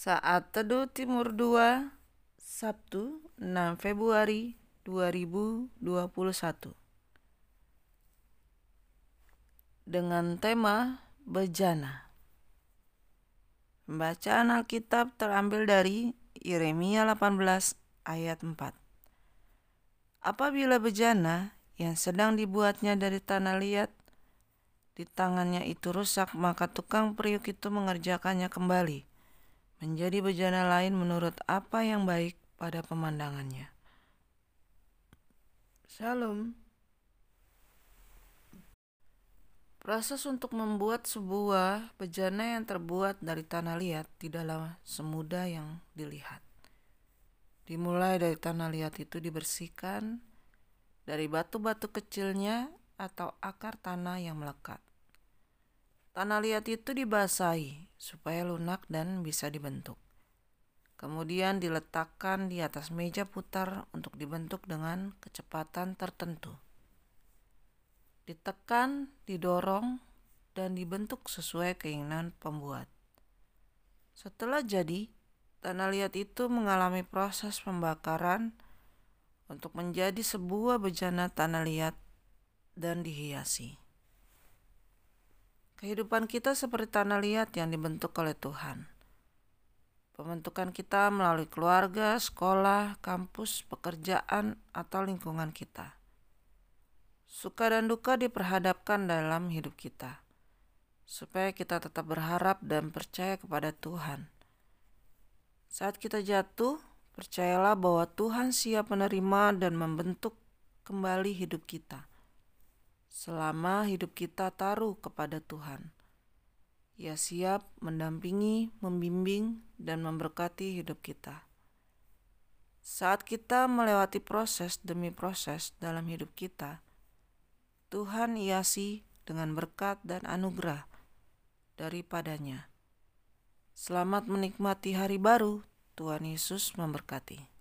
Saat Teduh Timur 2 Sabtu 6 Februari 2021 dengan tema Bejana. Bacaan Alkitab terambil dari Yeremia 18 ayat 4. Apabila bejana yang sedang dibuatnya dari tanah liat di tangannya itu rusak, maka tukang periuk itu mengerjakannya kembali menjadi bejana lain menurut apa yang baik pada pemandangannya. Shalom. Proses untuk membuat sebuah bejana yang terbuat dari tanah liat tidaklah semudah yang dilihat. Dimulai dari tanah liat itu dibersihkan dari batu-batu kecilnya atau akar tanah yang melekat. Tanah liat itu dibasahi supaya lunak dan bisa dibentuk. Kemudian diletakkan di atas meja putar untuk dibentuk dengan kecepatan tertentu. Ditekan, didorong, dan dibentuk sesuai keinginan pembuat. Setelah jadi, tanah liat itu mengalami proses pembakaran untuk menjadi sebuah bejana tanah liat dan dihiasi. Kehidupan kita seperti tanah liat yang dibentuk oleh Tuhan. Pembentukan kita melalui keluarga, sekolah, kampus, pekerjaan, atau lingkungan kita. Suka dan duka diperhadapkan dalam hidup kita, supaya kita tetap berharap dan percaya kepada Tuhan. Saat kita jatuh, percayalah bahwa Tuhan siap menerima dan membentuk kembali hidup kita selama hidup kita taruh kepada Tuhan. Ia siap mendampingi, membimbing, dan memberkati hidup kita. Saat kita melewati proses demi proses dalam hidup kita, Tuhan hiasi dengan berkat dan anugerah daripadanya. Selamat menikmati hari baru, Tuhan Yesus memberkati.